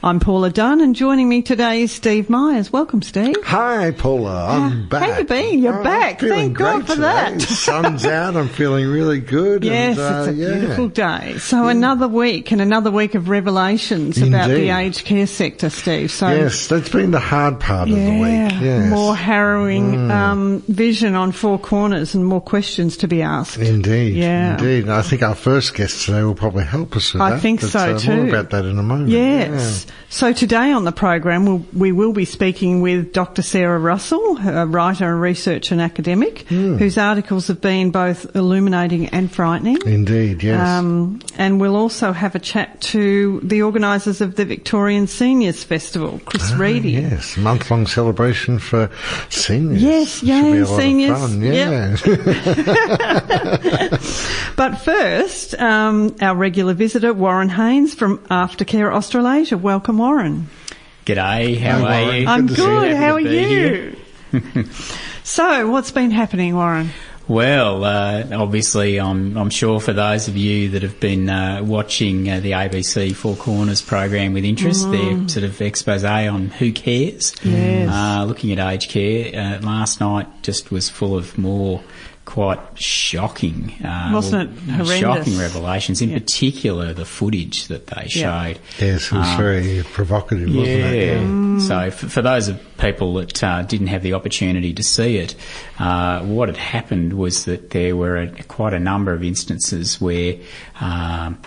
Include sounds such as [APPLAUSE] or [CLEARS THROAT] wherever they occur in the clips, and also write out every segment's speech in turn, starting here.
I'm Paula Dunn, and joining me today is Steve Myers. Welcome, Steve. Hi, Paula. I'm back. How you been? You're Oh, back. Thank God for today. that. Sun's out. I'm feeling really good. Yes, and, uh, it's a yeah. beautiful day. So another week and another week of revelations about the aged care sector, Steve. So Yes, that's been the hard part of the week. Yes. Mm. more harrowing um, vision on four corners and more questions to be asked. Indeed, Yeah. indeed. And I think our first guest today will probably help us with I that. I think but, so uh, too. More about that in a moment. Yes. So today on the program, we'll, we will be speaking with Dr. Sarah Russell, a writer and researcher and academic, Hmm. whose articles have been both illuminating and frightening. Indeed, yes. Um, and we'll also have a chat to the organisers of the Victorian Seniors Festival, Chris Ah, Reedy. Yes, month-long celebration for seniors. Yes, Should be yay, a lot of seniors. Yep. Yeah. [LAUGHS] But first, um, our regular visitor, Warren Haynes from Aftercare Australasia. Welcome, Warren. G'day, how Hi, are you? I'm to see good. How are Happy to be you? [LAUGHS] so, what's been happening, Warren? Well, uh, obviously, I'm, I'm sure for those of you that have been uh, watching uh, the ABC Four Corners program with interest, their sort of expose on who cares. Mm. Yes. Uh, looking at aged care, uh, last night just was full of more quite shocking, uh, Wasn't it horrendous? shocking revelations. In Yeah. particular, the footage that they Yeah. showed. yes, it was Um, very provocative, wasn't Yeah. it? Mm. So for, for those of people that uh, didn't have the opportunity to see it, uh, what had happened was that there were a, quite a number of instances where um,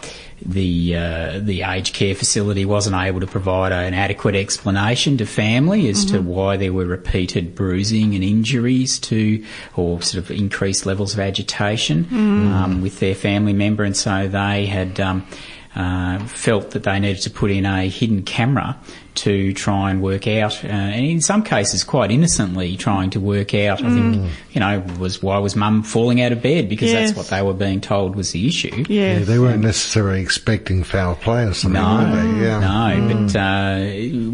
the uh, the aged care facility wasn't able to provide an adequate explanation to family as to why there were repeated bruising and injuries to, or sort of increased levels of agitation um, with their family member, and so they had. Um, uh, felt that they needed to put in a hidden camera to try and work out, uh, and in some cases quite innocently trying to work out, I think, you know, was why was mum falling out of bed because Yes. that's what they were being told was the issue. Yeah, they weren't necessarily expecting foul play or something, No, were they? Yeah. no. But uh,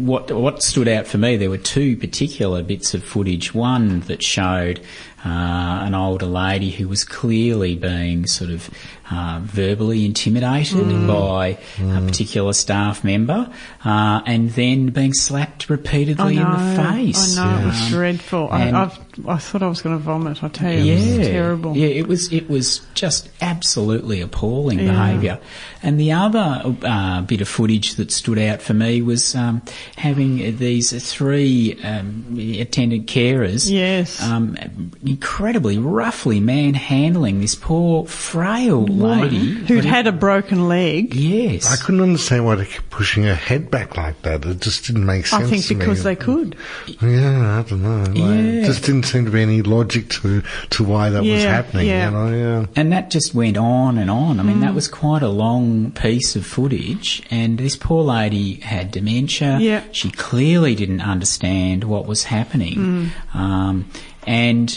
what what stood out for me, there were two particular bits of footage. One that showed uh, an older lady who was clearly being sort of uh, verbally intimidated by a particular staff member, uh, and then being slapped repeatedly I know, in the face. I know, it was dreadful. I, I've, I thought I was going to vomit, I tell you. It was terrible. Yeah, it was it was just absolutely appalling Yeah. behaviour. And the other uh, bit of footage that stood out for me was um, having these three um, attendant carers, Yes. um, incredibly roughly manhandling this poor frail lady Who'd had a broken leg. Yes, I couldn't understand why they kept pushing her head back like that. It just didn't make sense. I think to me. because they could. Yeah, I don't know. Like, Yeah. It just didn't seem to be any logic to to why that was happening. yeah. You know, yeah. And that just went on and on. I mean, Mm. that was quite a long piece of footage. And this poor lady had dementia. Yeah. She clearly didn't understand what was happening. Mm. Um, and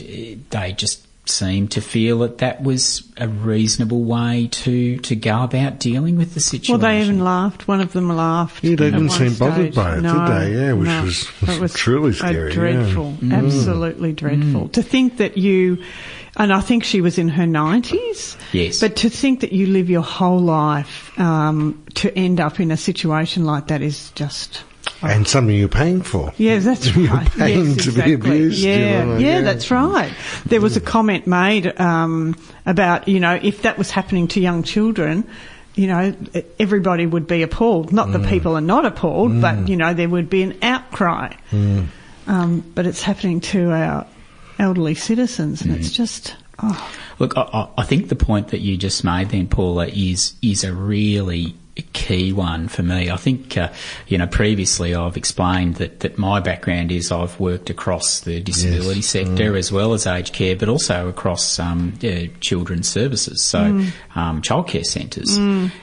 they just seemed to feel that that was a reasonable way to, to go about dealing with the situation. Well, they even laughed. One of them laughed. Yeah, they at didn't one seem bothered by it, no, did they? Yeah, which no. was- It was [LAUGHS] truly scary, yeah. Dreadful, absolutely dreadful. To think that you, and I think she was in her nineties. Yes. But to think that you live your whole life um, to end up in a situation like that is just. And something you're paying for. Yeah, that's [LAUGHS] You're right. paying yes, to be exactly. abused, you Yeah, know, yeah, yeah. that's right. There was a comment made um, about you know if that was happening to young children. You know, everybody would be appalled. Not Mm. that people are not appalled, but you know there would be an outcry. Mm. Um, but it's happening to our elderly citizens, and Mm. it's just oh, Look, I, I- I think the point that you just made then, Paula, is is a really key one for me. I think, uh, you know, previously I've explained that, that my background is I've worked across the disability Yes. sector as well as aged care, but also across um, uh, children's services, so um, childcare centres.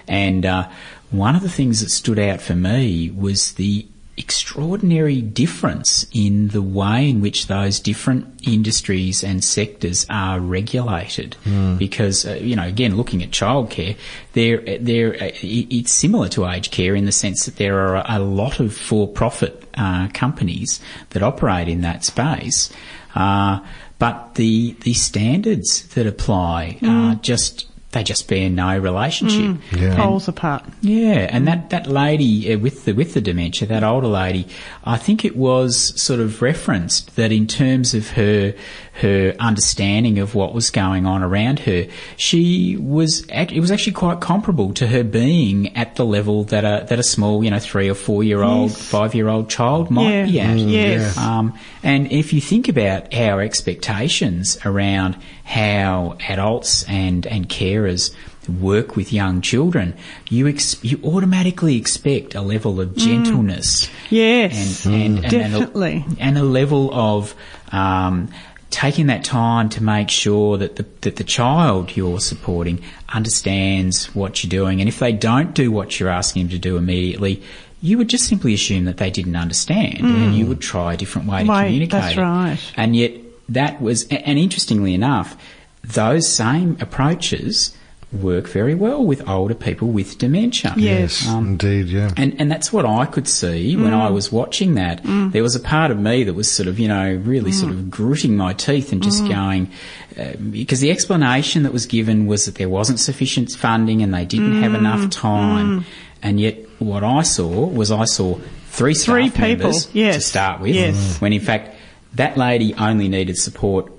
And uh, one of the things that stood out for me was the extraordinary difference in the way in which those different industries and sectors are regulated. Because, uh, you know, again, looking at childcare, they're, they're, uh, it's similar to aged care in the sense that there are a lot of for-profit uh, companies that operate in that space. Uh, but the the standards that apply are just they just bear no relationship. Yeah. Poles apart. Yeah, and that, that lady uh, with the with the dementia, that older lady, I think it was sort of referenced that in terms of her her understanding of what was going on around her, she was it was actually quite comparable to her being at the level that a that a small you know three or four year old Yes. five year old child might Yeah. be at. Mm, yes. Um, and if you think about our expectations around how adults and, and carers work with young children, you ex- you automatically expect a level of gentleness Yes. and, and, and, and Definitely. a, and a level of um, taking that time to make sure that the that the child you're supporting understands what you're doing, and if they don't do what you're asking them to do immediately. You would just simply assume that they didn't understand, hmm. and you would try a different way to communicate. that's right. And yet, that was, and interestingly enough, those same approaches work very well with older people with dementia. Yes. Um, Indeed, yeah. and, and that's what I could see when mm. I was watching that. Mm. There was a part of me that was sort of, you know, really sort of mm. gritting my teeth and just going, uh, because the explanation that was given was that there wasn't sufficient funding and they didn't have enough time. And yet what I saw was I saw three staff Three people, members to start with. yes. When in fact, that lady only needed support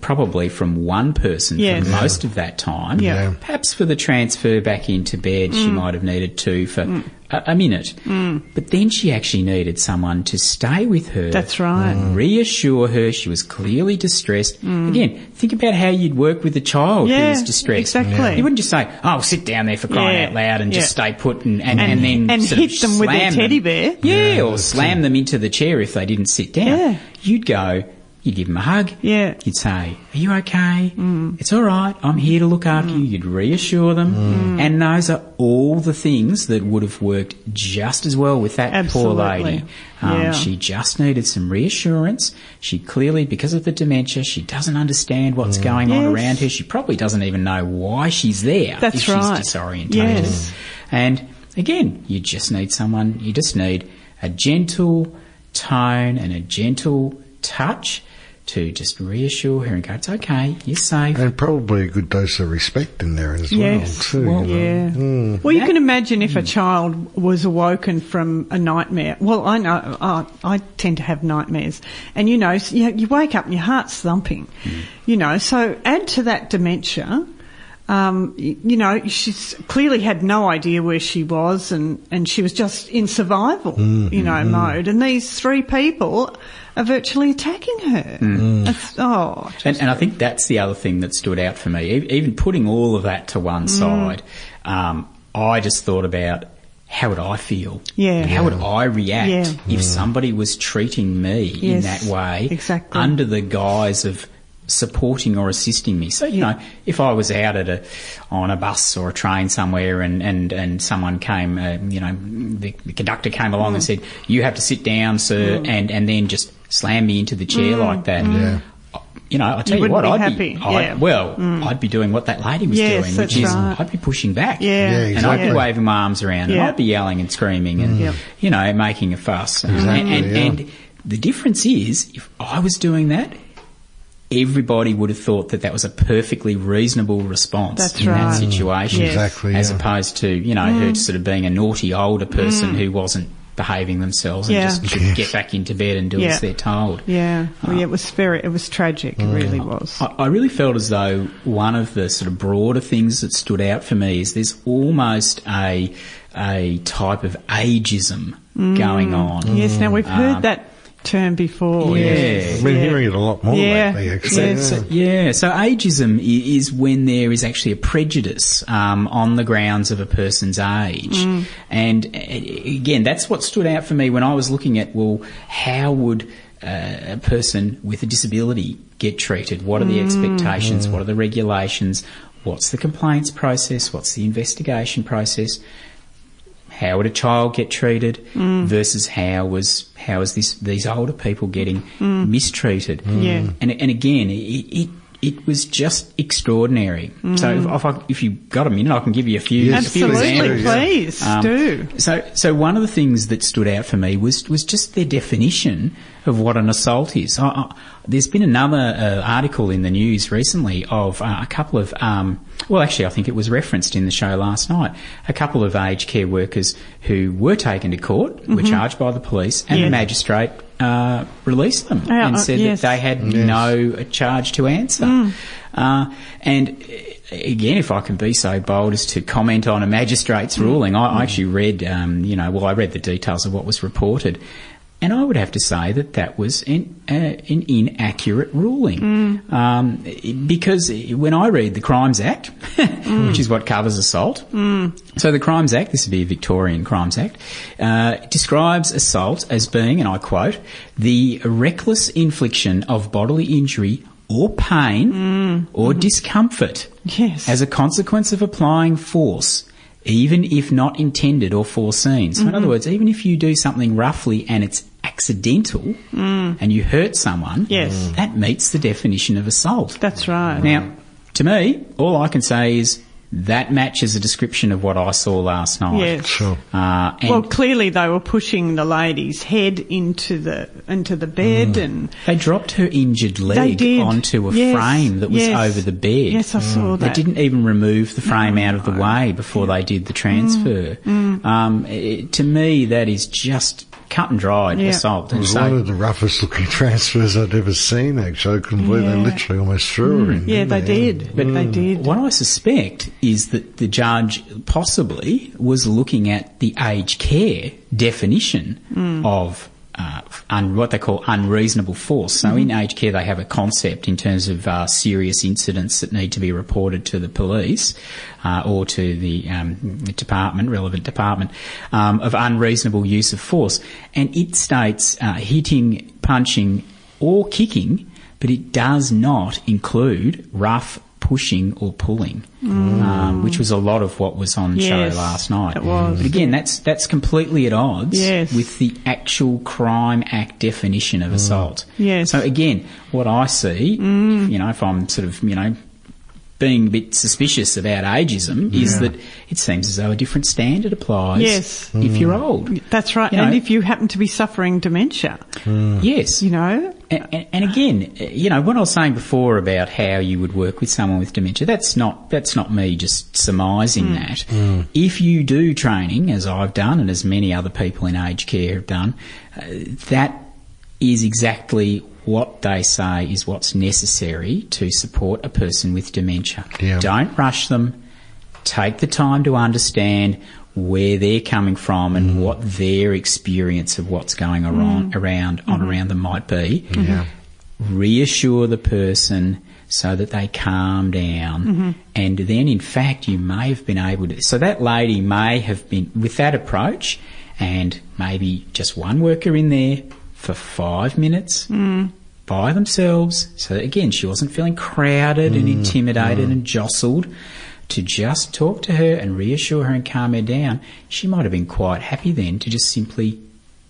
probably from one person Yes. for most of that time. Yeah. Yeah. Perhaps for the transfer back into bed, Mm. she might have needed two for a, a minute. But then she actually needed someone to stay with her. That's right. Mm. Reassure her she was clearly distressed. Again, think about how you'd work with a child who was distressed. exactly. You wouldn't just say, "Oh, sit down there for crying Yeah, out loud and just stay put," and and, And- and then and sort of hit them with their slam teddy them. bear. Yeah, Yeah, or that's slam them into the chair if they didn't sit down. Yeah. You'd go. You'd give them a hug. Yeah. You'd say, "Are you okay? Mm. It's all right. I'm here to look after you." Mm. You'd reassure them, mm. and those are all the things that would have worked just as well with that poor lady. Um, Yeah. She just needed some reassurance. She clearly, because of the dementia, she doesn't understand what's going on around her. She probably doesn't even know why she's there That's if she's disorientated. Yes. And again, you just need someone, you just need a gentle tone and a gentle touch to just reassure her and go, it's okay, you're safe. And probably a good dose of respect in there as Yes. well, too. Well, you know. Yeah. Mm. Well, you That- can imagine if a mm. child was awoken from a nightmare. Well, I know I, I tend to have nightmares, and you know, s- you, you wake up and your heart's thumping. Mm. You know, so add to that dementia. Um, you know, she's clearly had no idea where she was, and, and she was just in survival, you know, mode. And these three people are virtually attacking her. That's, oh, And, and I think that's the other thing that stood out for me. E- Even putting all of that to one side, um, I just thought about how would I feel? Yeah. How would I react Yeah. if somebody was treating me in that way exactly. under the guise of supporting or assisting me? So, you know, if I was out at a, on a bus or a train somewhere and, and, and someone came, uh, you know, the, the conductor came along and Mm. said, you have to sit down, sir, and, and then just slam me into the chair like that. Yeah. You know, I tell You you, what, wouldn't I'd be be, I'd, yeah. Mm. well, I'd be doing what that lady was Yes, doing, which is right. I'd be pushing back. Yeah. Yeah, And I'd be waving my arms around and I'd be yelling and screaming and, Yep. you know, making a fuss. Exactly, and, and, yeah. and the difference is, if I was doing that, everybody would have thought that that was a perfectly reasonable response That's in that situation. Yes. Exactly, As yeah. opposed to, you know, her sort of being a naughty older person who wasn't behaving themselves and Mm. Yeah. just should Yes. get back into bed and do Yeah. as they're told. yeah. Well, yeah, it was very, it was tragic. It really was. I, I really felt as though one of the sort of broader things that stood out for me is there's almost a a type of ageism going on. Yes, now we've heard Um, that term before. yeah. yes. I've been yeah. hearing it a lot more Yeah. lately, actually. So, yeah. so- yeah, so ageism is when there is actually a prejudice um, on the grounds of a person's age. And uh, again, that's what stood out for me when I was looking at, well, how would uh, a person with a disability get treated? What are the expectations? What are the regulations? What's the complaints process? What's the investigation process? How would a child get treated versus how was how is this these older people getting mistreated? Yeah. And and again, it it, it was just extraordinary. So if, if, I, if you got a minute, I can give you a few, Yes, a few Absolutely, examples. please Um, do. So, so one of the things that stood out for me was was just their definition of what an assault is. I, I, there's been another uh, article in the news recently of uh, a couple of um, Well, actually, I think it was referenced in the show last night. A couple of aged care workers who were taken to court were charged by the police, and the magistrate uh, released them Yeah, and uh, said yes. that they had no charge to answer. Uh, and uh, again, if I can be so bold as to comment on a magistrate's ruling, I, I actually read, um, you know, well, I read the details of what was reported. And I would have to say that that was an, uh, an inaccurate ruling. Um, because when I read the Crimes Act, [LAUGHS] which is what covers assault, so the Crimes Act, this would be a Victorian Crimes Act, uh, describes assault as being, and I quote, the reckless infliction of bodily injury or pain or discomfort Yes. as a consequence of applying force, even if not intended or foreseen. So, Mm-hmm. in other words, even if you do something roughly and it's accidental and you hurt someone, Mm. Yes. that meets the definition of assault. That's right. Now, to me, all I can say is that matches a description of what I saw last night. Yes. Sure. Uh, and Well, clearly they were pushing the lady's head into the into the bed, and they dropped her injured leg onto a Yes, frame that was yes. over the bed. Yes, I saw that. They didn't even remove the frame out of the way before they did the transfer. Mm. Um, it, to me, that is just cut and dried Yeah. assault. It was so- one of the roughest looking [LAUGHS] transfers I'd ever seen, actually. I couldn't believe they literally almost threw her in. Yeah, didn't they did. But they did. What I suspect is that the judge possibly was looking at the aged care definition Hmm. of uh, un- what they call unreasonable force. So Mm-hmm. in aged care, they have a concept in terms of uh, serious incidents that need to be reported to the police uh, or to the um, department, relevant department, um, of unreasonable use of force. And it states uh, hitting, punching, or kicking, but it does not include rough pushing or pulling, mm. um, which was a lot of what was on Yes, show last night. it was. But again, that's that's completely at odds Yes. with the actual crime act definition of mm. assault. Yes. So again, what I see, if, you know, if I'm sort of, you know, being a bit suspicious about ageism, is that it seems as though a different standard applies. Yes. If you're mm. old. That's right. You and know- if you happen to be suffering dementia, mm. Yes. you know, And, and, and again, you know, what I was saying before about how you would work with someone with dementia, that's not, that's not me just surmising mm. that. If you do training, as I've done and as many other people in aged care have done, uh, that is exactly what they say is what's necessary to support a person with dementia. Yeah. Don't rush them. Take the time to understand where they're coming from and mm. what their experience of what's going mm. around, around on mm-hmm. around them might be. Mm-hmm. Yeah. Reassure the person so that they calm down. Mm-hmm. And then, in fact, you may have been able to. So that lady may have been with that approach, and maybe just one worker in there for five minutes by themselves. So again, she wasn't feeling crowded and mm, intimidated mm. and jostled. To just talk to her and reassure her and calm her down, she might have been quite happy then to just simply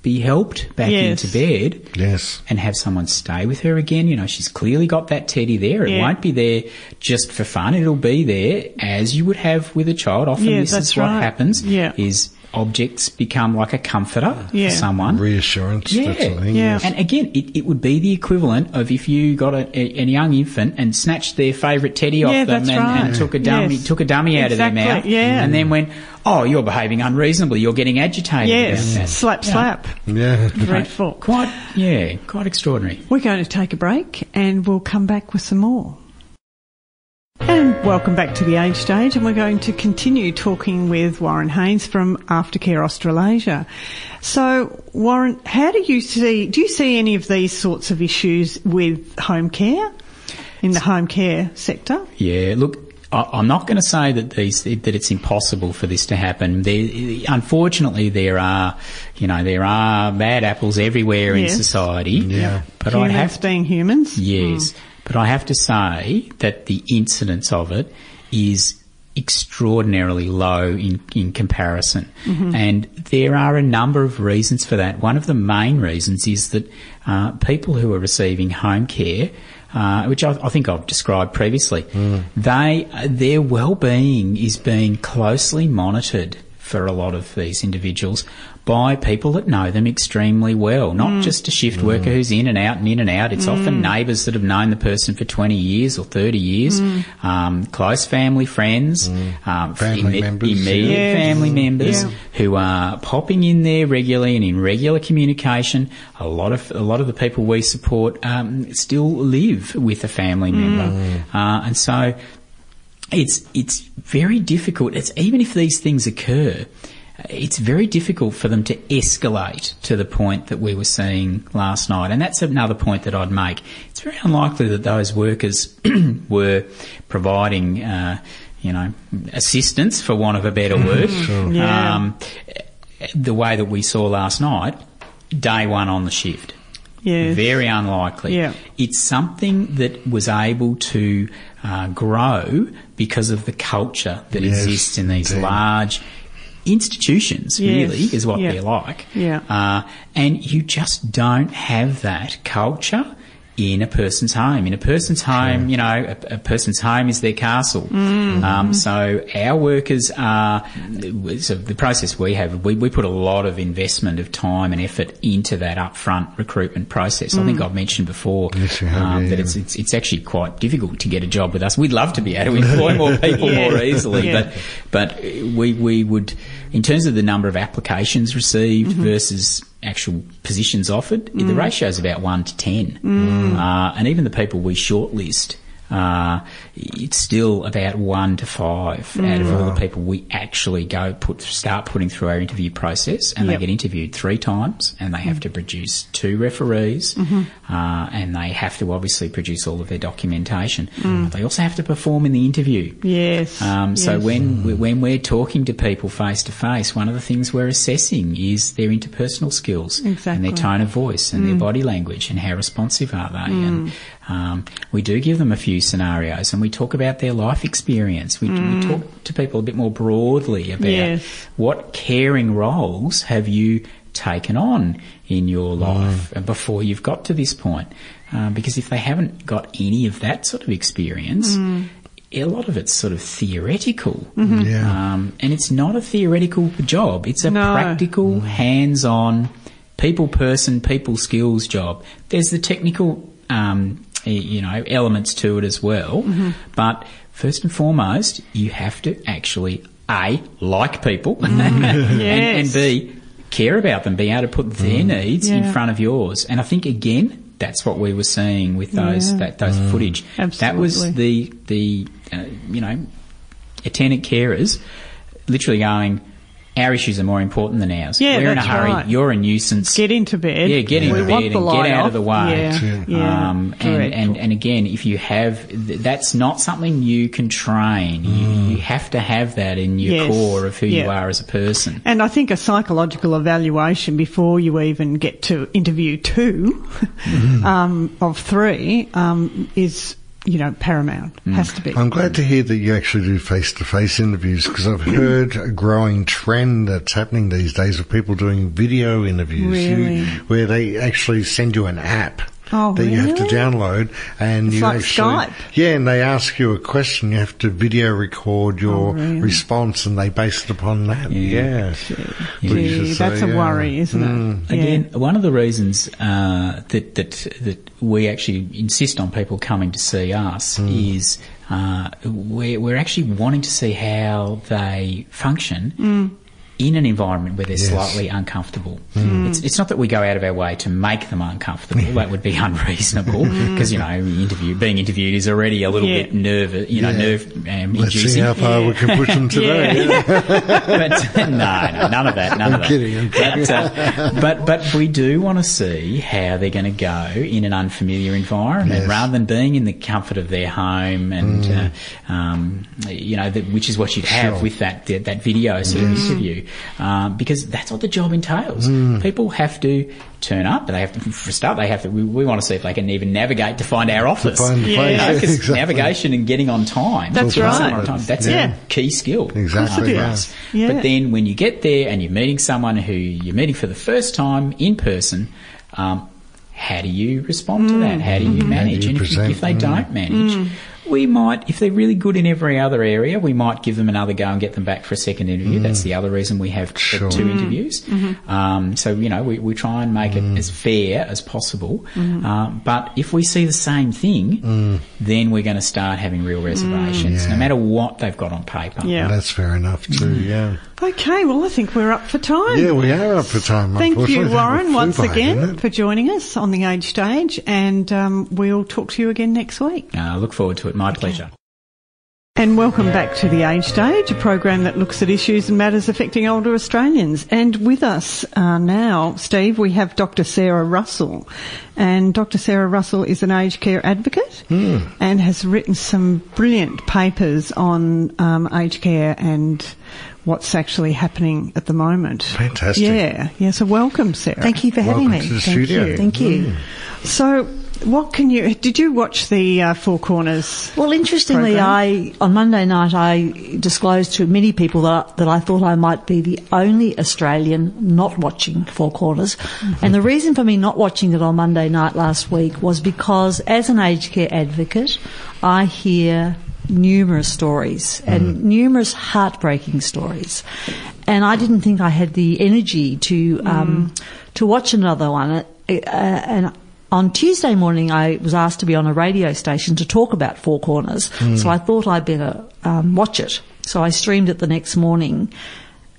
be helped back Yes. into bed Yes. and have someone stay with her again. You know, she's clearly got that teddy there. It Yeah. won't be there just for fun. It'll be there as you would have with a child. Often Yeah, this that's is what right. happens. Yeah. Is objects become like a comforter Yeah. for someone. Reassurance, Yeah, that sort of thing. yeah. yes. And again, it, it would be the equivalent of if you got a, a, a young infant and snatched their favourite teddy Yeah, off them that's and, and took a dummy Yes. took a dummy out of Exactly, their mouth, yeah. and then went, "Oh, you're behaving unreasonably. You're getting agitated yes, about slap, Yeah. slap, Yeah. dreadful. Quite, yeah, quite extraordinary. We're going to take a break and we'll come back with some more. And welcome back to the Age Stage, and we're going to continue talking with Warren Haynes from Aftercare Australasia. So, Warren, how do you see? Do you see any of these sorts of issues with home care in the home care sector? Yeah, look, I, I'm not going to say that these that it's impossible for this to happen. There, unfortunately, there are, you know, there are bad apples everywhere Yes. in society. Yeah. but I have being humans. Yes, hmm. But I have to say that the incidence of it is extraordinarily low in, in comparison. And there are a number of reasons for that. One of the main reasons is that uh, people who are receiving home care, uh, which I, I think I've described previously, they their well-being is being closely monitored for a lot of these individuals by people that know them extremely well, not just a shift worker who's in and out and in and out. It's often neighbours that have known the person for 20 years or 30 years, um, close family friends, um, Family imme- members, immediate Yes. family members Yeah. who are popping in there regularly and in regular communication. A lot of a lot of the people we support um, still live with a family member, uh, and so it's it's very difficult. It's even if these things occur, it's very difficult for them to escalate to the point that we were seeing last night. And that's another point that I'd make. It's very unlikely that those workers [CLEARS THROAT] were providing, uh, you know, assistance, for want of a better word. Yeah. Um, the way that we saw last night, day one on the shift. Yes. Very unlikely. Yeah. It's something that was able to uh, grow because of the culture that Yes, exists in these indeed. large institutions, Yes, really, is what yeah. they're like. Yeah. Uh, and you just don't have that culture in a person's home. In a person's home, you know, a, a person's home is their castle. Mm-hmm. Um, so our workers are, so the process we have, we, we put a lot of investment of time and effort into that upfront recruitment process. I think Mm. I've mentioned before Yes, have, um, yeah, that yeah. it's, it's, it's actually quite difficult to get a job with us. We'd love to be able to employ [LAUGHS] more people Yeah. more easily, but but we we would, in terms of the number of applications received Mm-hmm. versus actual positions offered, Mm. the ratio is about one to ten, uh, and even the people we shortlist. Uh, it's still about one to five out of all the people we actually go put start putting through our interview process, and Yep. they get interviewed three times, and they have to produce two referees, uh, and they have to obviously produce all of their documentation. But they also have to perform in the interview. Yes. Um, so yes. when we, when we're talking to people face to face, one of the things we're assessing is their interpersonal skills and their tone of voice and their body language and how responsive are they. And um, we do give them a few scenarios and we talk about their life experience. We, we talk to people a bit more broadly about Yes. what caring roles have you taken on in your life before you've got to this point. Um, because if they haven't got any of that sort of experience, a lot of it's sort of theoretical. Yeah. Um, and it's not a theoretical job, it's a No. practical, hands on, people person, people skills job. There's the technical, um, y- Eh, you know, elements to it as well. Mm-hmm. But first and foremost, you have to actually, A, like people, mm-hmm. [LAUGHS] and, and Yes. B, care about them, be able to put their mm. needs in front of yours. And I think, again, that's what we were seeing with those Yeah. that those mm. footage. That was the the uh, you know attendant carers literally going. Our issues are more important than ours. Yeah, We're in a hurry. right. You're a nuisance. Get into bed. Yeah, get into bed and get out off. of the way. Yeah, yeah. Um, and, and, and again, if you have, th- that's not something you can train. You, you have to have that in your Yes. core of who you are as a person. And I think a psychological evaluation before you even get to interview 2 [LAUGHS] um, of three um, is, you know, paramount. Mm. Has to be. I'm glad to hear that you actually do face-to-face interviews because I've heard a growing trend that's happening these days of people doing video interviews you- where they actually send you an app. Oh, that you have to download, and It's you like actually, Skype. yeah, and they ask you a question. You have to video record your Oh, really? response, and they base it upon that. Yeah, Which Gee, is, that's uh, a yeah. worry, isn't it? Yeah. Again, one of the reasons uh, that that that we actually insist on people coming to see us is uh, we're, we're actually wanting to see how they function. In an environment where they're Yes. slightly uncomfortable, it's, it's not that we go out of our way to make them uncomfortable. that would be [LAUGHS] unreasonable [LAUGHS] because you know interview being interviewed is already a little Yeah. bit nervous, you know, Yeah. nerve um, Let's see inducing. how far we can push them today. Yeah. [LAUGHS] but no, no, none of that. None of that. kidding, I'm But, uh, but but we do want to see how they're going to go in an unfamiliar environment Yes. rather than being in the comfort of their home and uh, um, you know that, which is what you'd have Sure. with that that, that video sort of interview um, because that's what the job entails. People have to turn up. They have to, for a start, they have to. We, we want to see if they can even navigate to find our office. find the You place, know, 'cause [LAUGHS] exactly. navigation and getting on time. That's right. on time, That's Yeah. a key skill. Exactly, for yeah. But then when you get there and you're meeting someone who you're meeting for the first time in person, um, how do you respond to that? How do you manage? you and if, if they Mm. don't manage, we might, if they're really good in every other area, we might give them another go and get them back for a second interview. That's the other reason we have the Sure. two interviews. Um, so, you know, we, we try and make it as fair as possible. Um, but if we see the same thing, then we're going to start having real reservations, no Yeah. matter what they've got on paper. Yeah. That's fair enough too. Yeah. Okay, well, I think we're up for time. Yeah, we are up for time. Thank you, Warren, once by, again for joining us on the Age Stage, and um, we'll talk to you again next week. Uh, I look forward to it. My pleasure. And welcome back to The Age Stage, a program that looks at issues and matters affecting older Australians. And with us uh, now, Steve, we have Dr. Sarah Russell. And Dr. Sarah Russell is an aged care advocate and has written some brilliant papers on um, aged care and what's actually happening at the moment. Fantastic. Yeah, yeah. So welcome, Sarah. Thank you for having Welcome me. to the Thank studio. you. Thank you. So, what can you? Did you watch the uh, Four Corners? Well, interestingly, Program. I on Monday night I disclosed to many people that that I thought I might be the only Australian not watching Four Corners, Mm-hmm. and the reason for me not watching it on Monday night last week was because, as an aged care advocate, I hear numerous stories and numerous heartbreaking stories, and I didn't think I had the energy to um, to watch another one, uh, uh, and. On Tuesday morning, I was asked to be on a radio station to talk about Four Corners, so I thought I'd better um, watch it. So I streamed it the next morning,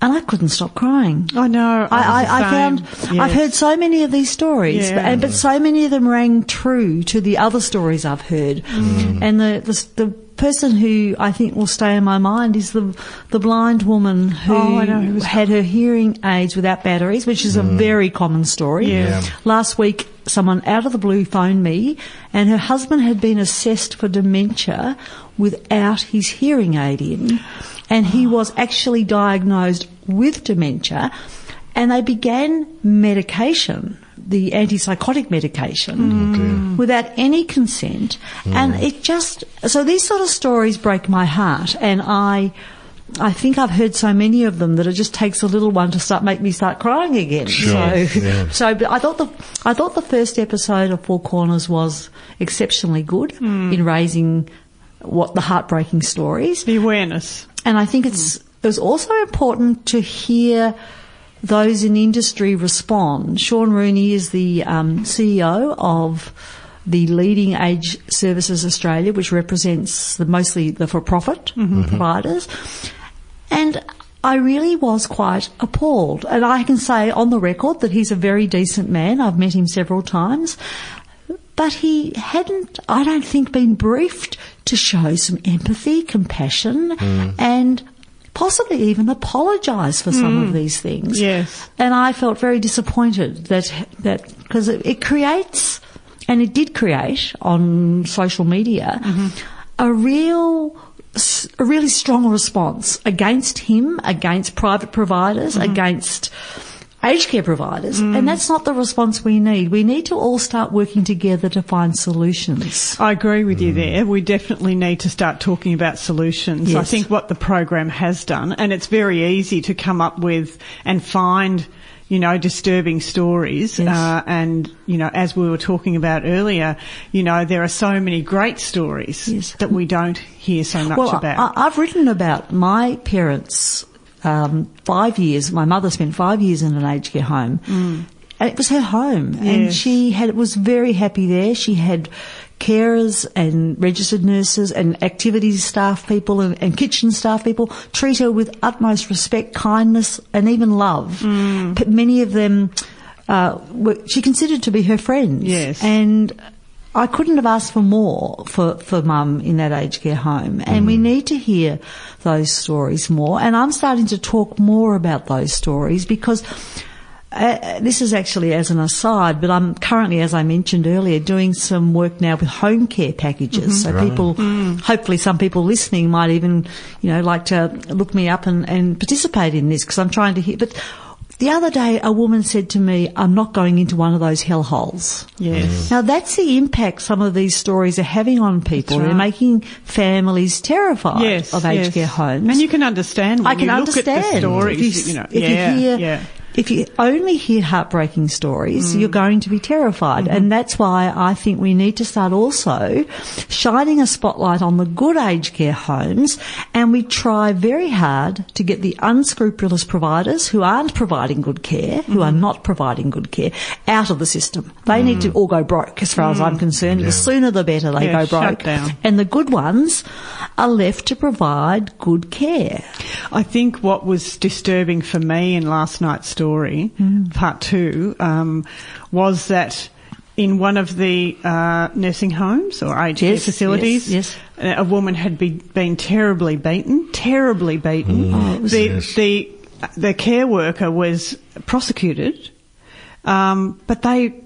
and I couldn't stop crying. I know. I, I, I found I've heard so many of these stories, Yeah. but, and, but so many of them rang true to the other stories I've heard. Mm. And the, the the person who I think will stay in my mind is the the blind woman who Oh, had her hearing aids without batteries, which is a very common story. Yeah. Yeah. Last week, someone out of the blue phoned me, and her husband had been assessed for dementia without his hearing aid in, and he was actually diagnosed with dementia, and they began medication. The antipsychotic medication mm. oh, without any consent, mm. and it just so these sort of stories break my heart, and I I think I've heard so many of them that it just takes a little one to start make me start crying again. Sure, So, yeah. [LAUGHS] so but I thought the I thought the first episode of Four Corners was exceptionally good mm. in raising what the heartbreaking stories, the awareness. and I think it's it was also important to hear those in industry respond. Sean Rooney is the um, CEO of the leading age services Australia, which represents the mostly the for-profit mm-hmm. Mm-hmm. providers, and. I really was quite appalled. And I can say on the record that he's a very decent man. I've met him several times. But he hadn't, I don't think, been briefed to show some empathy, compassion, mm. and possibly even apologise for some of hmm. these things. Yes. And I felt very disappointed that, that, because it, it creates, and it did create on social media, mm-hmm. a real, a really strong response against him, against private providers, mm-hmm. against aged care providers. And that's not the response we need. We need to all start working together to find solutions. I agree with you there. We definitely need to start talking about solutions. I think what the program has done, and it's very easy to come up with and find, you know, disturbing stories. Yes. Uh, and, you know, as we were talking about earlier, you know, there are so many great stories Yes. that we don't hear so much well, about. I, I've written about my parents. Um, five years. My mother spent five years in an aged care home. And it was her home, and she had was very happy there. She had carers and registered nurses and activities staff people and, and kitchen staff people treat her with utmost respect, kindness, and even love. But many of them, uh, were, she considered to be her friends. Yes. and I couldn't have asked for more for, for mum in that aged care home. And we mm. need to hear those stories more. And I'm starting to talk more about those stories because uh, this is actually as an aside, but I'm currently, as I mentioned earlier, doing some work now with home care packages. Mm-hmm. So people, mm. hopefully some people listening might even, you know, like to look me up and, and participate in this because I'm trying to hear, but the other day a woman said to me, I'm not going into one of those hellholes. yes. Mm. Now that's the impact some of these stories are having on people. That's They're making families terrified Yes, of aged yes. care homes. And you can understand when I can you look understand at the stories, if you, you know. if yeah, you hear yeah. If you only hear heartbreaking stories, you're mm. going to be terrified. Mm-hmm. And that's why I think we need to start also shining a spotlight on the good aged care homes and we try very hard to get the unscrupulous providers who aren't providing good care, who are mm-hmm. not providing good care, out of the system. They need to mm. all go broke as far as I'm mm. concerned. The sooner the better they Yeah, go broke. down. And the good ones are left to provide good care. I think what was disturbing for me in last night's story, part two, um, was that in one of the uh, nursing homes or aged care facilities, yes, a woman had be, been terribly beaten, terribly beaten. Oh, the, Yes. the the care worker was prosecuted, um, but they.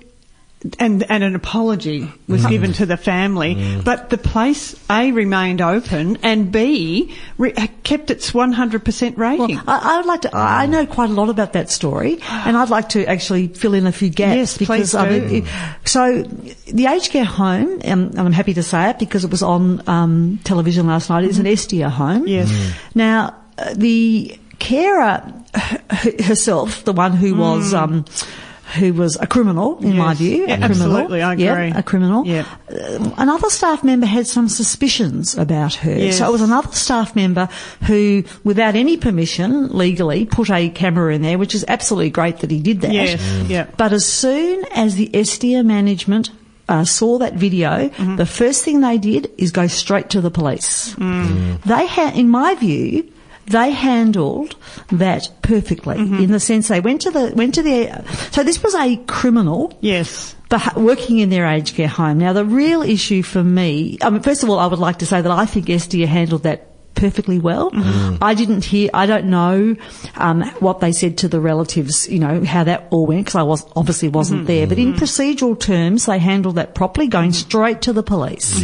And, and an apology was given to the family, but the place A remained open and B re- kept its 100% rating. Well, I, I would like to. I I know quite a lot about that story, and I'd like to actually fill in a few gaps Yes, please because I do. mean, so the aged care home, um, and I'm happy to say it because it was on um, television last night, is an Estia home. Yes. Now uh, the carer herself, the one who was. Um, who was a criminal, in my view? Yeah, a criminal. absolutely, I Yeah, agree. a criminal. Yeah. Uh, another staff member had some suspicions about her. Yes. So it was another staff member who, without any permission, legally, put a camera in there, which is absolutely great that he did that. Yes, Mm. yeah. But as soon as the Estia management uh, saw that video, Mm-hmm. the first thing they did is go straight to the police. Mm. They had, in my view, they handled that perfectly Mm-hmm. in the sense they went to the went to the so this was a criminal yes. working in their aged care home. Now, the real issue for me, I mean, first of all, I would like to say that I think Estia handled that perfectly well. I didn't hear, I don't know um, what they said to the relatives, you know, how that all went, because I was obviously wasn't there. But in procedural terms, they handled that properly, going straight to the police.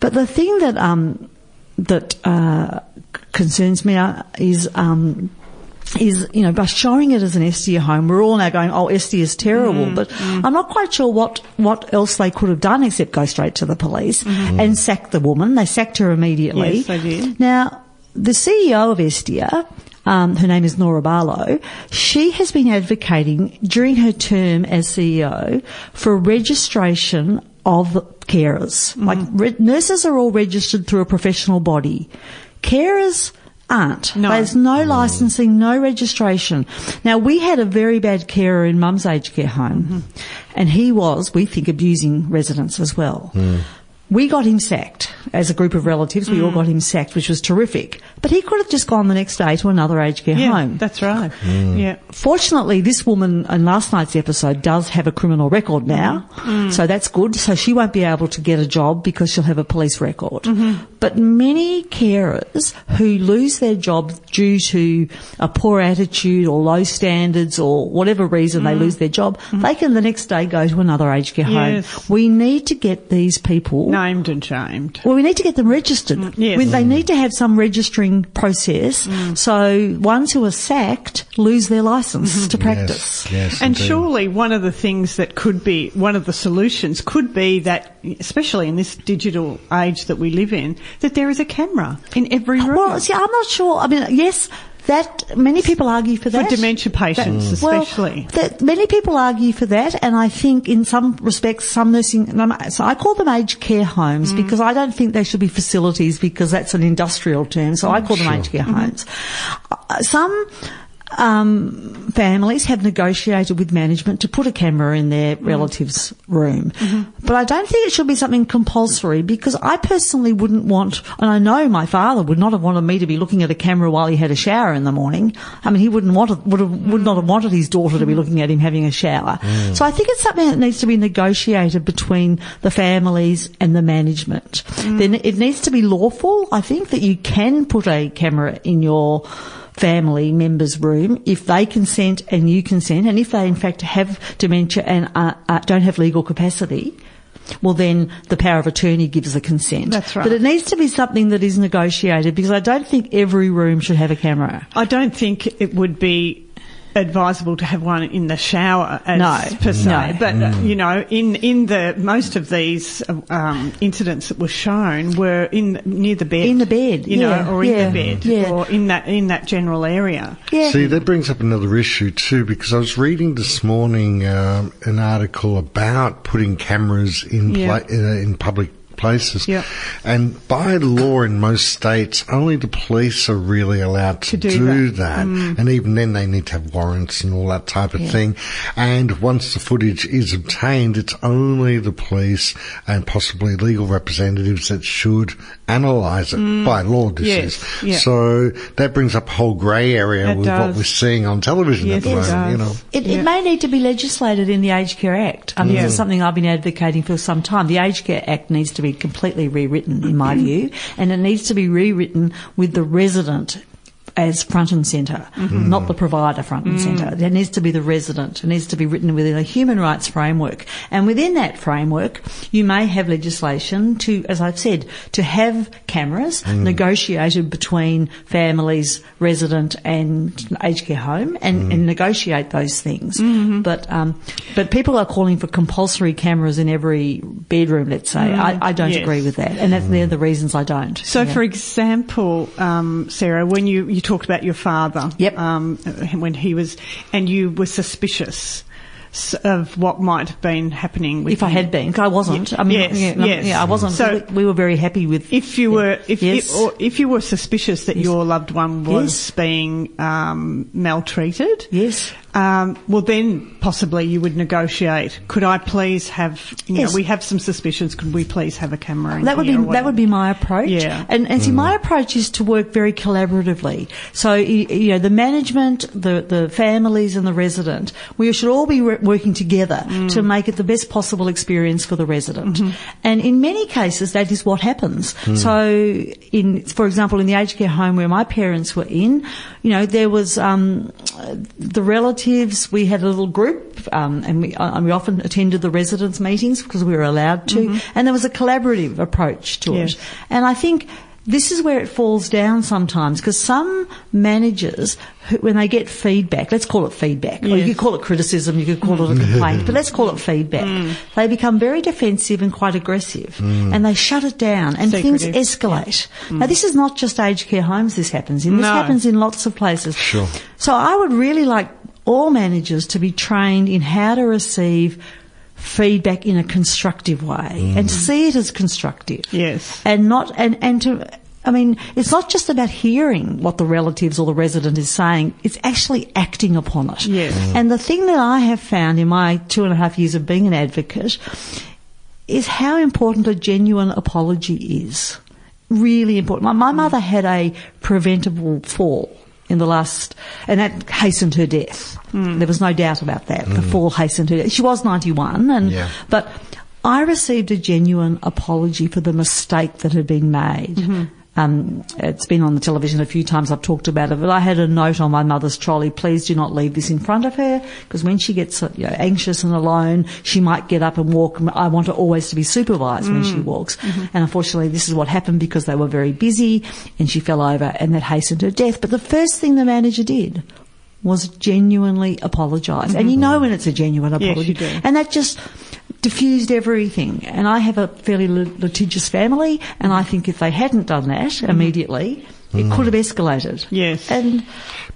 But the thing that um, that uh, c- concerns me is. Um, is, you know, by showing it as an Estia home, we're all now going, oh, Estia is terrible. Mm, but I'm not quite sure what, what else they could have done except go straight to the police and sack the woman. They sacked her immediately. Mm-hmm. Yes, they did. Now, the CEO of Estia, um, her name is Norah Barlow, she has been advocating during her term as CEO for registration of carers. Mm-hmm. Like re- nurses are all registered through a professional body. Carers aren't. No. There's no licensing, no registration. Now we had a very bad carer in Mum's aged care home, Mm-hmm. and he was, we think, abusing residents as well. We got him sacked as a group of relatives. We Mm. all got him sacked, which was terrific. But he could have just gone the next day to another aged care Yeah, home. that's right. Yeah. Fortunately, this woman in last night's episode does have a criminal record now, Mm. so that's good. So she won't be able to get a job because she'll have a police record. Mm-hmm. But many carers who lose their job due to a poor attitude or low standards or whatever reason they lose their job, they can the next day go to another aged care. Yes. home. We need to get these people Named and shamed. well, we need to get them registered. Mm, yes. We- They need to have some registering process. Mm. So ones who are sacked lose their license mm-hmm. to practice. Yes, yes. And indeed. surely one of the things that could be, one of the solutions could be that, especially in this digital age that we live in, that there is a camera in every room. Well, see, I'm not sure. I mean, yes, that many people argue for that. for dementia patients, Well, especially. that, many people argue for that, and I think in some respects, some nursing, so I call them aged care homes because I don't think they should be facilities because that's an industrial term. So I call them aged care homes. Uh, Some um, families have negotiated with management to put a camera in their mm. relative's room, mm-hmm. but I don't think it should be something compulsory because I personally wouldn't want, and I know my father would not have wanted me to be looking at a camera while he had a shower in the morning. I mean, he wouldn't want it, would have, would not have wanted his daughter to be mm-hmm. looking at him having a shower. Mm. So I think it's something that needs to be negotiated between the families and the management. Mm. Then it needs to be lawful. I think that you can put a camera in your family member's room if they consent and you consent, and if they in fact have dementia and uh, uh, don't have legal capacity. Well, then the power of attorney gives the consent. That's right. But it needs to be something that is negotiated because I don't think every room should have a camera. I don't think it would be advisable to have one in the shower as No, per se, no. but uh, you know, in in the most of these um, incidents that were shown were in near the bed, In the bed, you yeah, know, or in the bed, yeah. or in that in that general area. Yeah. See, that brings up another issue too, because I was reading this morning um, an article about putting cameras in Yeah. pla- in, in public places, Yeah. and by law in most states, only the police are really allowed to, To do that, that. Mm. and even then they need to have warrants and all that type of Yeah. thing. And once the footage is obtained, it's only the police and possibly legal representatives that should analyse it mm. by law. This Yes, is yeah. so that brings up a whole grey area It with what we're seeing on television Yes, at the it moment. You know, does. It, Yeah. it may need to be legislated in the Aged Care Act. I mean, Yeah. this is mm. something I've been advocating for some time. The Aged Care Act needs to be completely rewritten, in my view, and it needs to be rewritten with the resident as front and centre, mm-hmm. not the provider front and mm. centre. There needs to be the resident. It needs to be written within a human rights framework. And within that framework, you may have legislation to, as I've said, to have cameras mm. negotiated between families, resident and aged care home and, mm. and negotiate those things. Mm-hmm. But, um, but people are calling for compulsory cameras in every bedroom, let's say. I, I don't Yes. agree with that. And that's, they're the reasons I don't. So, Yeah. for example, um, Sarah, when you, you talked about your father, Yep. um, when he was, and you were suspicious of what might have been happening with If I him. had been, I wasn't. I mean, Yes, yeah, yes. yeah, I wasn't. So- we were very happy with. If you yeah. were, if, yes. if, or if you were suspicious that Yes. your loved one was Yes. being um, maltreated, yes. Um, well, then possibly you would negotiate. Could I please have? You Yes. know, we have some suspicions. Could we please have a camera? In That would be that would be my approach. Yeah. And and see, my approach is to work very collaboratively. So you know, the management, the the families, and the resident, we should all be re- working together to make it the best possible experience for the resident. And in many cases, that is what happens. So, in for example, in the aged care home where my parents were in, you know, there was um, the relatives. We had a little group, um, and we uh, we often attended the residents' meetings because we were allowed to, mm-hmm. and there was a collaborative approach to Yes. it. And I think this is where it falls down sometimes because some managers, who, when they get feedback, let's call it feedback, or you Yes. could call it criticism, you could call it a mm. complaint, but [LAUGHS] let's call it feedback. Mm. They become very defensive and quite aggressive, mm. and they shut it down, and things Secretive. escalate. Now, this is not just aged care homes. This happens in. This No. happens in lots of places. Sure. So I would really like all managers to be trained in how to receive feedback in a constructive way and see it as constructive Yes. and not and and to I mean, it's not just about hearing what the relatives or the resident is saying, it's actually acting upon it. Yes. Mm. And the thing that I have found in my two and a half years of being an advocate is how important a genuine apology is. Really important. My, my mother had a preventable fall in the last, and that hastened her death. Hmm. There was no doubt about that. The hmm. fall hastened her death. She was 91 and, Yeah. but I received a genuine apology for the mistake that had been made. Mm-hmm. Um, it's been on the television a few times. I've talked about it, but I had a note on my mother's trolley. Please do not leave this in front of her because when she gets you know, anxious and alone, she might get up and walk. I want her always to be supervised when she walks. And unfortunately, this is what happened because they were very busy and she fell over and that hastened her death. But the first thing the manager did was genuinely apologise. And you mm-hmm. know when it's a genuine Yes, apology. do. And that just diffused everything. And I have a fairly litigious family, and I think if they hadn't done that immediately, it could have hmm. escalated. Yes. And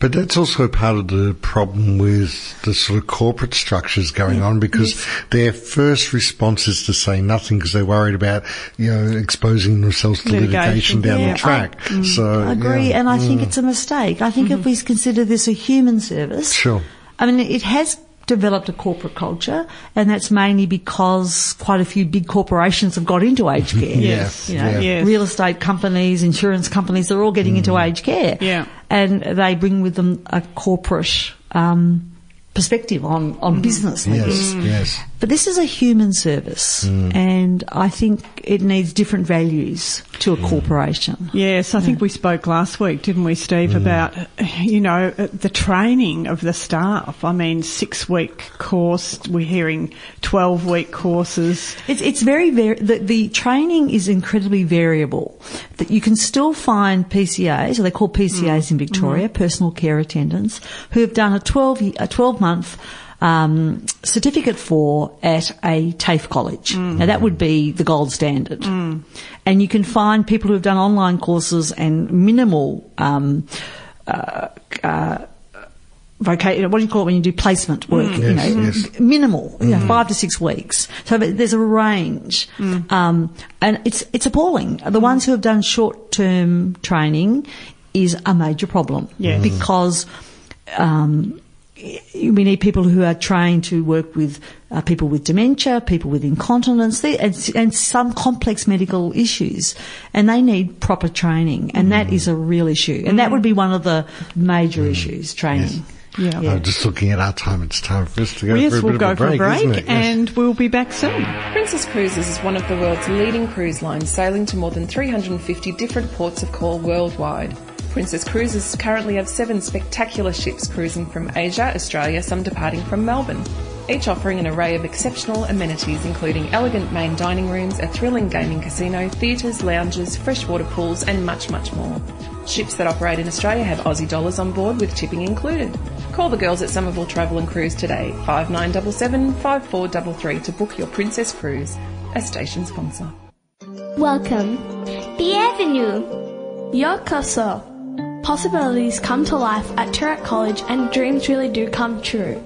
But that's also part of the problem with the sort of corporate structures going on because their first response is to say nothing because they're worried about, you know, exposing themselves to litigation, Litigation. down Yeah, the track. I- so I agree, yeah. and I think mm. it's a mistake. I think if mm-hmm. we consider this a human service, Sure. I mean, it has developed a corporate culture, and that's mainly because quite a few big corporations have got into aged [LAUGHS] care. Yes. You know, Yeah. Yes. real estate companies, insurance companies, they're all getting into aged care. Yeah. And they bring with them a corporate um, perspective on, on business. I guess. Yes, yes. But this is a human service, mm. and I think it needs different values to a corporation. Yes, I think we spoke last week, didn't we, Steve, mm. about, you know, uh, the training of the staff. I mean, six week course, we're hearing 12 week courses. It's, it's very, very, the, the training is incredibly variable. That you can still find PCAs, or they call called PCAs mm. in Victoria, personal care attendants, who have done a 12, ye- a 12 month um, certificate for at a TAFE college. Now that would be the gold standard. And you can find people who have done online courses and minimal um, uh, uh, voca- what do you call it when you do placement work? You Yes, know, yes. minimal, you know, five to six weeks. So there's a range, um, and it's it's appalling. The ones who have done short term training is a major problem. Yes. because. Um, we need people who are trained to work with uh, people with dementia, people with incontinence, and, and some complex medical issues, and they need proper training, and that is a real issue, and that would be one of the major issues: training. Yeah. I'm just looking at our time. It's time for us to go yes, for a we'll bit go of a break, for a isn't break it? Yes. and we'll be back soon. Princess Cruises is one of the world's leading cruise lines, sailing to more than 350 different ports of call worldwide. Princess Cruises currently have seven spectacular ships cruising from Asia, Australia, some departing from Melbourne. Each offering an array of exceptional amenities, including elegant main dining rooms, a thrilling gaming casino, theatres, lounges, freshwater pools, and much, much more. Ships that operate in Australia have Aussie dollars on board with tipping included. Call the girls at Somerville Travel and Cruise today, 5977 5433 to book your Princess Cruise, a station sponsor. Welcome. Bienvenue. Yokoso. Possibilities come to life at Toorak College and dreams really do come true.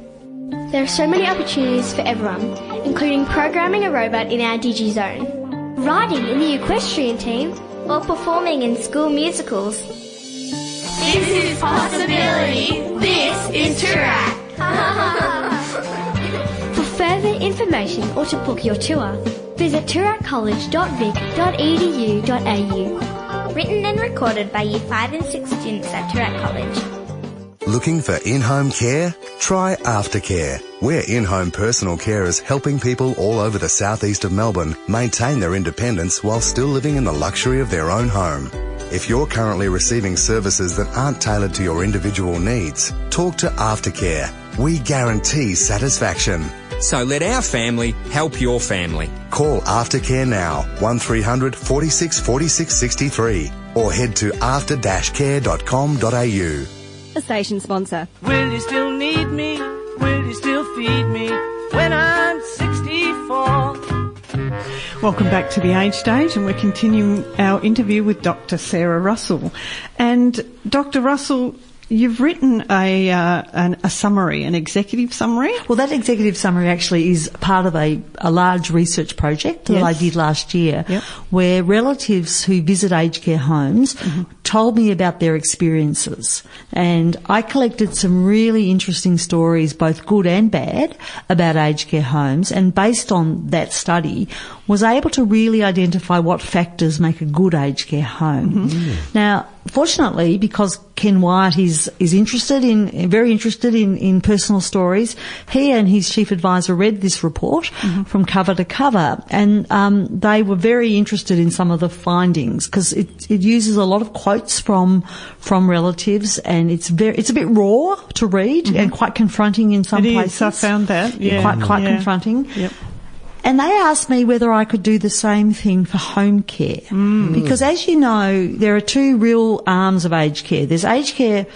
There are so many opportunities for everyone, including programming a robot in our DigiZone, riding in the equestrian team, or performing in school musicals. This is possibility. This is Toorak. [LAUGHS] For further information or to book your tour, visit toorakcollege.vic.edu.au. Written and recorded by Year 5 and 6 students at Toorak College. Looking for in-home care? Try Aftercare. We're in-home personal care is helping people all over the southeast of Melbourne maintain their independence while still living in the luxury of their own home. If you're currently receiving services that aren't tailored to your individual needs, talk to Aftercare. We guarantee satisfaction. So let our family help your family. Call Aftercare now, 1300 46 46 63 or head to after-care.com.au. a station sponsor. Will you still need me? Will you still feed me when I'm 64? Welcome back to the Age Stage, and we're continuing our interview with Dr. Sarah Russell. And Dr. Russell, you've written a uh, an, a summary, an executive summary. Well, that executive summary actually is part of a, a large research project that I did last year, Yep. where relatives who visit aged care homes told me about their experiences. And I collected some really interesting stories, both good and bad, about aged care homes. And based on that study, was able to really identify what factors make a good aged care home. Now, fortunately, because Ken Wyatt is, is interested in, very interested in, in personal stories, he and his chief advisor read this report from cover to cover and um, they were very interested in some of the findings because it, it uses a lot of quotes from from relatives and it's very it's a bit raw to read mm-hmm. and quite confronting in some It is, places. I found that, yeah, quite quite yeah. confronting. Yep. And they asked me whether I could do the same thing for home care. Mm. Because as you know, there are two real arms of aged care. There's aged care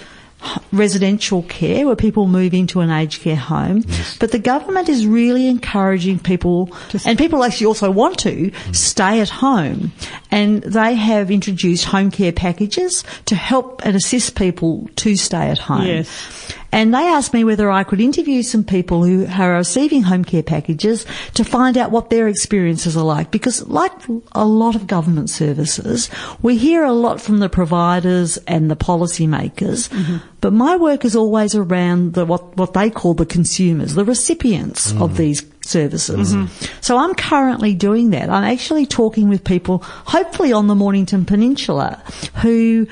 residential care where people move into an aged care home. But the government is really encouraging people, and people actually also want to, stay at home. And they have introduced home care packages to help and assist people to stay at home. Yes. And they asked me whether I could interview some people who are receiving home care packages to find out what their experiences are like. Because like a lot of government services, we hear a lot from the providers and the policymakers. Mm-hmm. But my work is always around the, what, what they call the consumers, the recipients of mm. these services. Mm-hmm. So I'm currently doing that. I'm actually talking with people, hopefully on the Mornington Peninsula, who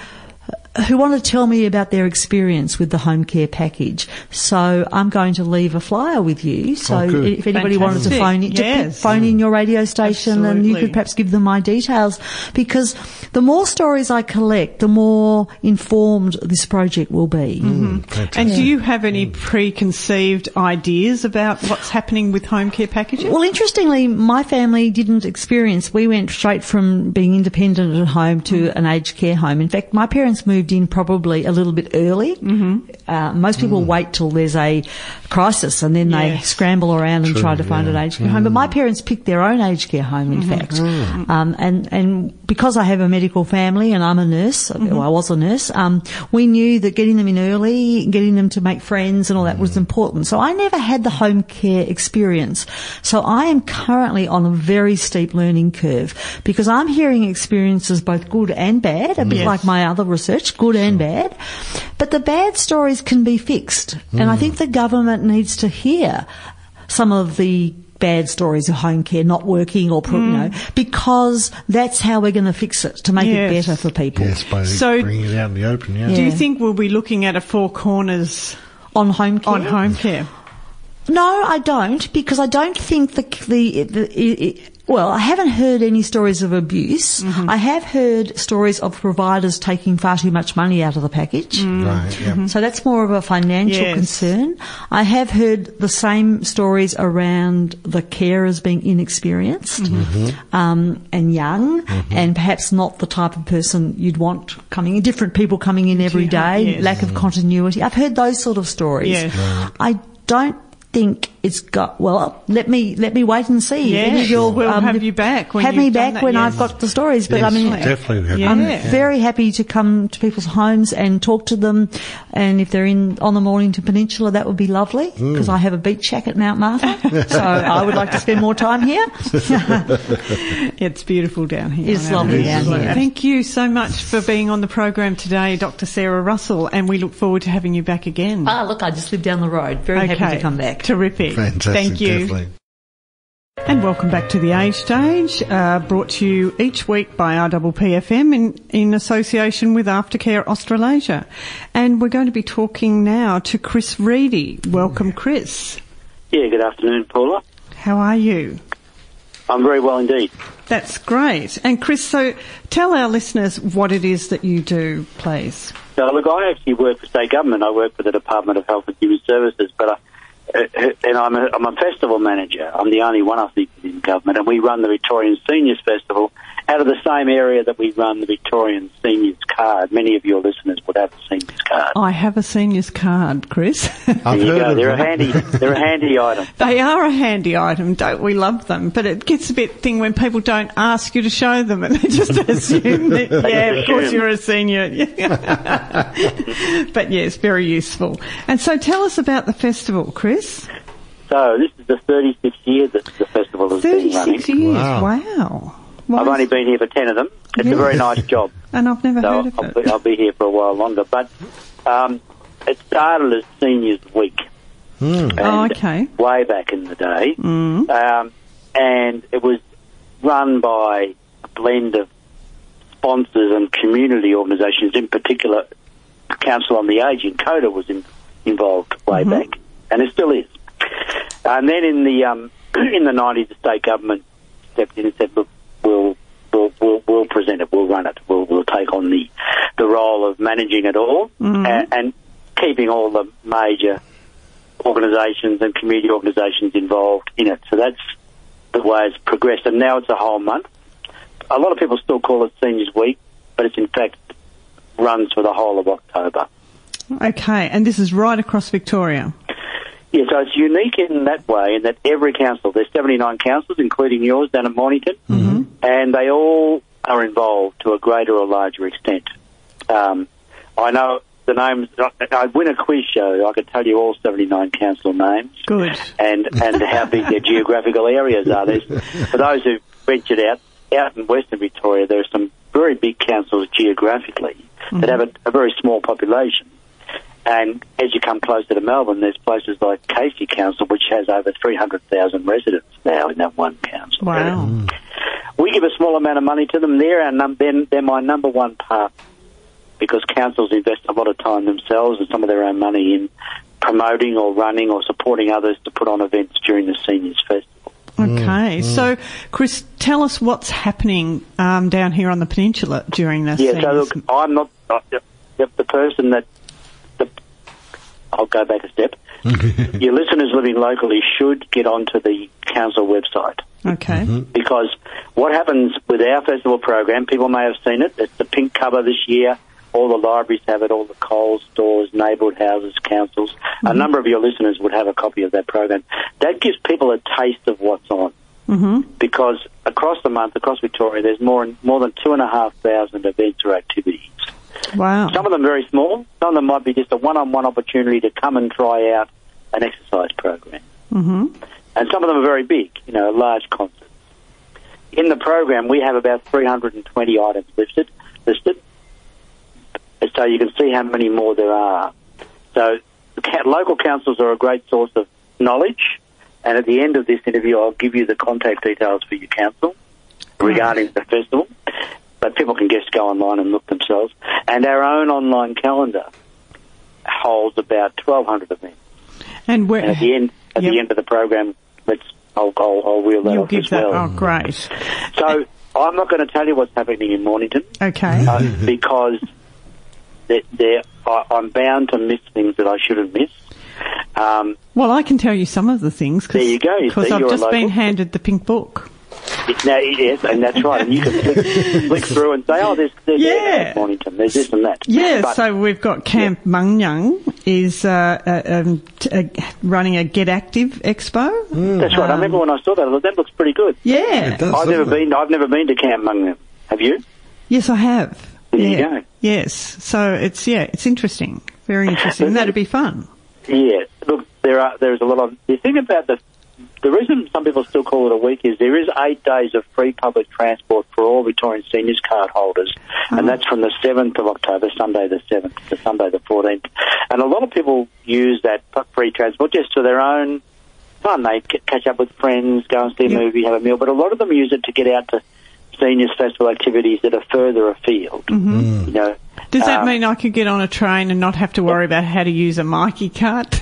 who want to tell me about their experience with the home care package. So I'm going to leave a flyer with you. Oh, so Oh, if anybody wanted to phone in, Yes. phone in your radio station, and you could perhaps give them my details, because the more stories I collect, the more informed this project will be. Mm-hmm. Mm. And do you have any preconceived ideas about what's happening with home care packages? Well, interestingly, my family didn't experience. We went straight from being independent at home to mm. an aged care home. In fact, my parents moved in probably a little bit early. Mm-hmm. Uh, most people wait till there's a crisis and then they scramble around and True, try to find yeah. an aged care home. But my parents picked their own aged care home, in fact. Um, and and because I have a medical family and I'm a nurse, mm-hmm. well, I was a nurse, um, we knew that getting them in early, getting them to make friends and all that was mm. important. So I never had the home care experience. So I am currently on a very steep learning curve because I'm hearing experiences both good and bad, a bit Yes. like my other research, good and bad. But the bad stories can be fixed. And I mm. think the government needs to hear some of the bad stories of home care not working or, pro- you know, mm. because that's how we're going to fix it to make Yes. it better for people. Yes, by So- bringing it out in the open, yeah. do you think we'll be looking at a four corners On home care? on home care? No, I don't, because I don't think the, the, the i i well, I haven't heard any stories of abuse. Mm-hmm. I have heard stories of providers taking far too much money out of the package. Mm. Right, yeah. Mm-hmm. So that's more of a financial Yes. concern. I have heard the same stories around the carers being inexperienced mm-hmm. um, and young, and perhaps not the type of person you'd want coming in. Different people coming in every day, Yeah, day, yes. lack of continuity. I've heard those sort of stories. Yes. Right. I don't think it's got well let me let me wait and see Yeah, Any of your, we'll um, have you back when have me back that, when yes. I've got the stories but Yes, I mean definitely. have Yeah. to- I'm very happy to come to people's homes and talk to them. And if they're in on the Mornington Peninsula, that would be lovely Mm. because I have a beach shack at Mount Martha. [LAUGHS] so I would like to spend more time here. [LAUGHS] It's beautiful down here. It's I know. lovely down here. Thank you so much for being on the program today, Dr. Sarah Russell, and we look forward to having you back again. ah, look, I just live down the road. Very happy to come back. Terrific. Fantastic, Thank you. definitely. And welcome back to the Age Stage, uh, brought to you each week by RPPFM in, in association with Aftercare Australasia. And we're going to be talking now to Chris Reedy. Welcome, Chris. Yeah, good afternoon, Paula. How are you? I'm very well indeed. That's great. And Chris, so tell our listeners what it is that you do, please. So, look, I actually work for state government. I work for the Department of Health and Human Services, but I, Uh, and I'm a, I'm a festival manager. I'm the only one, I think, in government, and we run the Victorian Seniors Festival out of the same area that we run the Victorian Seniors Card. Many of your listeners would have the Seniors Card. I have a senior's card, Chris. I've there you heard go. They're a handy. They're a handy item. [LAUGHS] They are a handy item, don't we? Love them, but it gets a bit thing when people don't ask you to show them, and they just [LAUGHS] assume that yeah, of course you're a senior. [LAUGHS] but yes, very useful. And so, tell us about the festival, Chris. So this is the 36th year that the festival has been running. Thirty-six years. Wow. Wow. Why I've only been here for 10 of them. It's a very nice job. [LAUGHS] and I've never So heard of I'll it. be, I'll be here for a while longer. But um, it started as Seniors Week. And Oh, okay. Way back in the day. Mm. Um, and it was run by a blend of sponsors and community organisations, in particular, Council on the Aging, COTA was in, involved way Mm-hmm. back, and it still is. And then in the um, [CLEARS THROAT] in the nineties, the state government stepped in and said, "Look, we'll we'll we'll, we'll present it, we'll run it, we'll we'll take on the the role of managing it all mm. and, and keeping all the major organisations and community organisations involved in it." So that's the way it's progressed, and now it's a whole month. A lot of people still call it Seniors Week, but it's in fact runs for the whole of October. Okay, and this is right across Victoria. Yeah, so it's unique in that way, in that every council, there's 79 councils, including yours down at Mornington, and they all are involved to a greater or larger extent. Um, I know the names, I win a quiz show, I could tell you all 79 council names Good. and, and how big their geographical areas are. There's, for those who've ventured out, out in Western Victoria, there are some very big councils geographically that have a, a very small population. And as you come closer to Melbourne, there's places like Casey Council, which has over 300,000 residents now in that one council. Wow. We give a small amount of money to them. They're, our num- they're, they're my number one part because councils invest a lot of time themselves and some of their own money in promoting or running or supporting others to put on events during the Seniors Festival. Okay, so Chris, tell us what's happening um, down here on the peninsula during this. Yeah, so look, I'm not uh, the, the person that. The, I'll go back a step. [LAUGHS] Your listeners living locally should get onto the council website Okay. because what happens with our festival program, people may have seen it. It's the pink cover this year. All the libraries have it, all the Coles stores, neighbourhood houses, councils. A number of your listeners would have a copy of that program. That gives people a taste of what's on. hmm Because across the month, across Victoria, there's more more than two and a half thousand events or activities. Wow. Some of them very small. Some of them might be just a one-on-one opportunity to come and try out an exercise program. hmm And some of them are very big, you know, large concerts. In the program, we have about 320 items listed. listed. And So you can see how many more there are. So local councils are a great source of knowledge. And at the end of this interview, I'll give you the contact details for your council regarding the festival. But people can just go online and look themselves. And our own online calendar holds about 1,200 events. And where And at the end, at Yep. the end of the program, let's I'll, I'll, I'll wheel that you'll off give as that? well. Oh, great. So I'm not going to tell you what's happening in Mornington Okay. uh, because there, there, I, I'm bound to miss things that I shouldn't miss. Um, Well, I can tell you some of the things There you go, because I've just local. been handed the pink book. It, now, yes, and that's right. And you can flick, flick [LAUGHS] through and say, "Oh, there's, there's Yeah. Mornington, there's this and that." Yeah, But- so we've got Camp Manyung is uh, uh, um, t- uh, running a Get Active Expo. that's right. I remember when I saw that. I thought that looks pretty good. Yeah. does, I've never it? been. I've never been to Camp Manyung. Have you? Yes, I have. There you yeah. go. Yes. So it's yeah, it's interesting. Very interesting. [LAUGHS] That'd be fun. Yeah, look, there are there's a lot of the thing about the the reason some people still call it a week is there is eight days of free public transport for all Victorian seniors card holders, and that's from the seventh of October, Sunday the seventh to Sunday the fourteenth, and a lot of people use that free transport just to their own fun. They c- catch up with friends, go and see a Yep. movie, have a meal, but a lot of them use it to get out to seniors festival activities that are further afield. Mm-hmm. You know. Does that Um, mean I could get on a train and not have to worry about how to use a Myki cart?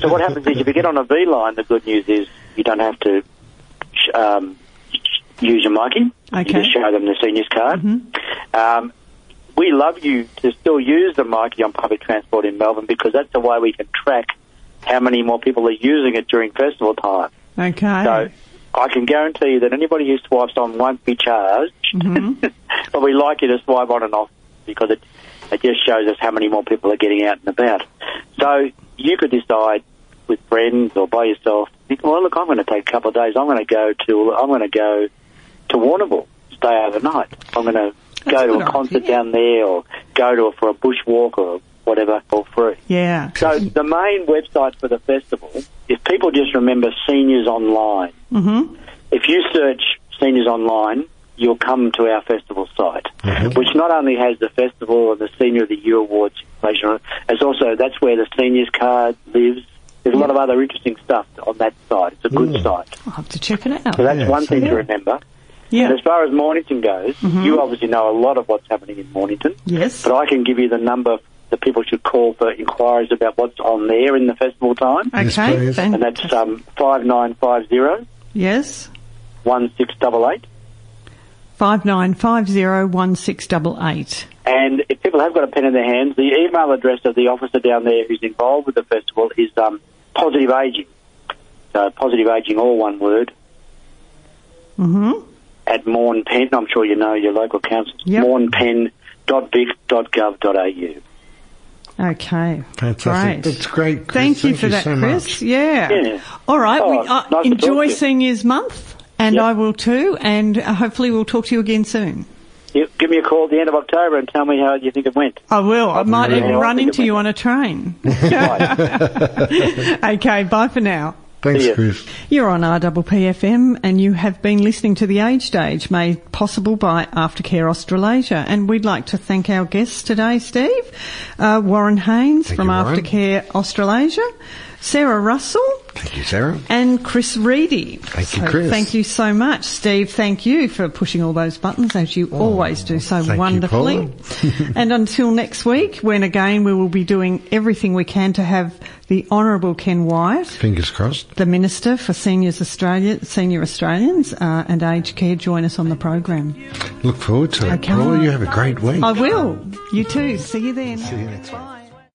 So what happens is if you get on a V/Line, the good news is you don't have to sh- um, use your Myki. Okay. You just show them the seniors card. Um, we love you to still use the Myki on public transport in Melbourne because that's the way we can track how many more people are using it during festival time. okay. So I can guarantee you that anybody who swipes on won't be charged. [LAUGHS] but we like you to swipe on and off because it, it just shows us how many more people are getting out and about. So you could decide with friends or by yourself, think, well, look, I'm going to take a couple of days. I'm going to go to, I'm going to go to Warrnambool, stay overnight. I'm going to That's go a to a concert idea. down there or go to for a bush walk or whatever for free. yeah. So the main website for the festival, if people just remember Seniors Online, hmm if you search Seniors Online, you'll come to our festival site, which not only has the festival and the Senior of the Year awards information on it, it's also that's where the seniors card lives. There's a lot of other interesting stuff on that site. It's a good site. I'll have to check it out. So that's Yeah, one thing yeah. to remember. Yeah. And as far as Mornington goes, you obviously know a lot of what's happening in Mornington. Yes. But I can give you the number that people should call for inquiries about what's on there in the festival time. Yes, Okay. please. fan- And that's um, 5950 yes. 1688. Five nine five zero one six double eight. And if people have got a pen in their hands, the email address of the officer down there who's involved with the festival is um, Positive Aging. So Positive Aging, all one word, Mm-hmm. at Morn Pen. I'm sure you know your local council. Yep. mornpen.vic.gov.au. Okay. Fantastic. Great. That's great. Chris. Thank you for that, so Chris. much. Yeah. Yeah. All right. Oh, we, uh, to talk enjoy. Seniors Month, and Yep. I will too. And uh, hopefully, we'll talk to you again soon. You, give me a call at the end of October and tell me how you think it went. I will. I might really even run into you on a train. [LAUGHS] [LAUGHS] Okay. Bye for now. Thanks, See. Chris. You're on RPPFM and you have been listening to The Age Stage made possible by Aftercare Australasia. And we'd like to thank our guests today, Steve, uh, Warren Haynes Thank from you, Warren. Aftercare Australasia, Sarah Russell, Thank you, Sarah. and Chris Reedy. Thank you, So Chris. Thank you so much, Steve. Thank you for pushing all those buttons as you always do so Oh, thank you, wonderfully. [LAUGHS] and until next week, when again we will be doing everything we can to have the Honourable Ken Wyatt, Fingers crossed. the Minister for Seniors Australia, Senior Australians uh, and Aged Care, join us on the program. Look forward to it. Okay. Paula, you have a great week. I will. You too. See you then. See you next week. Bye.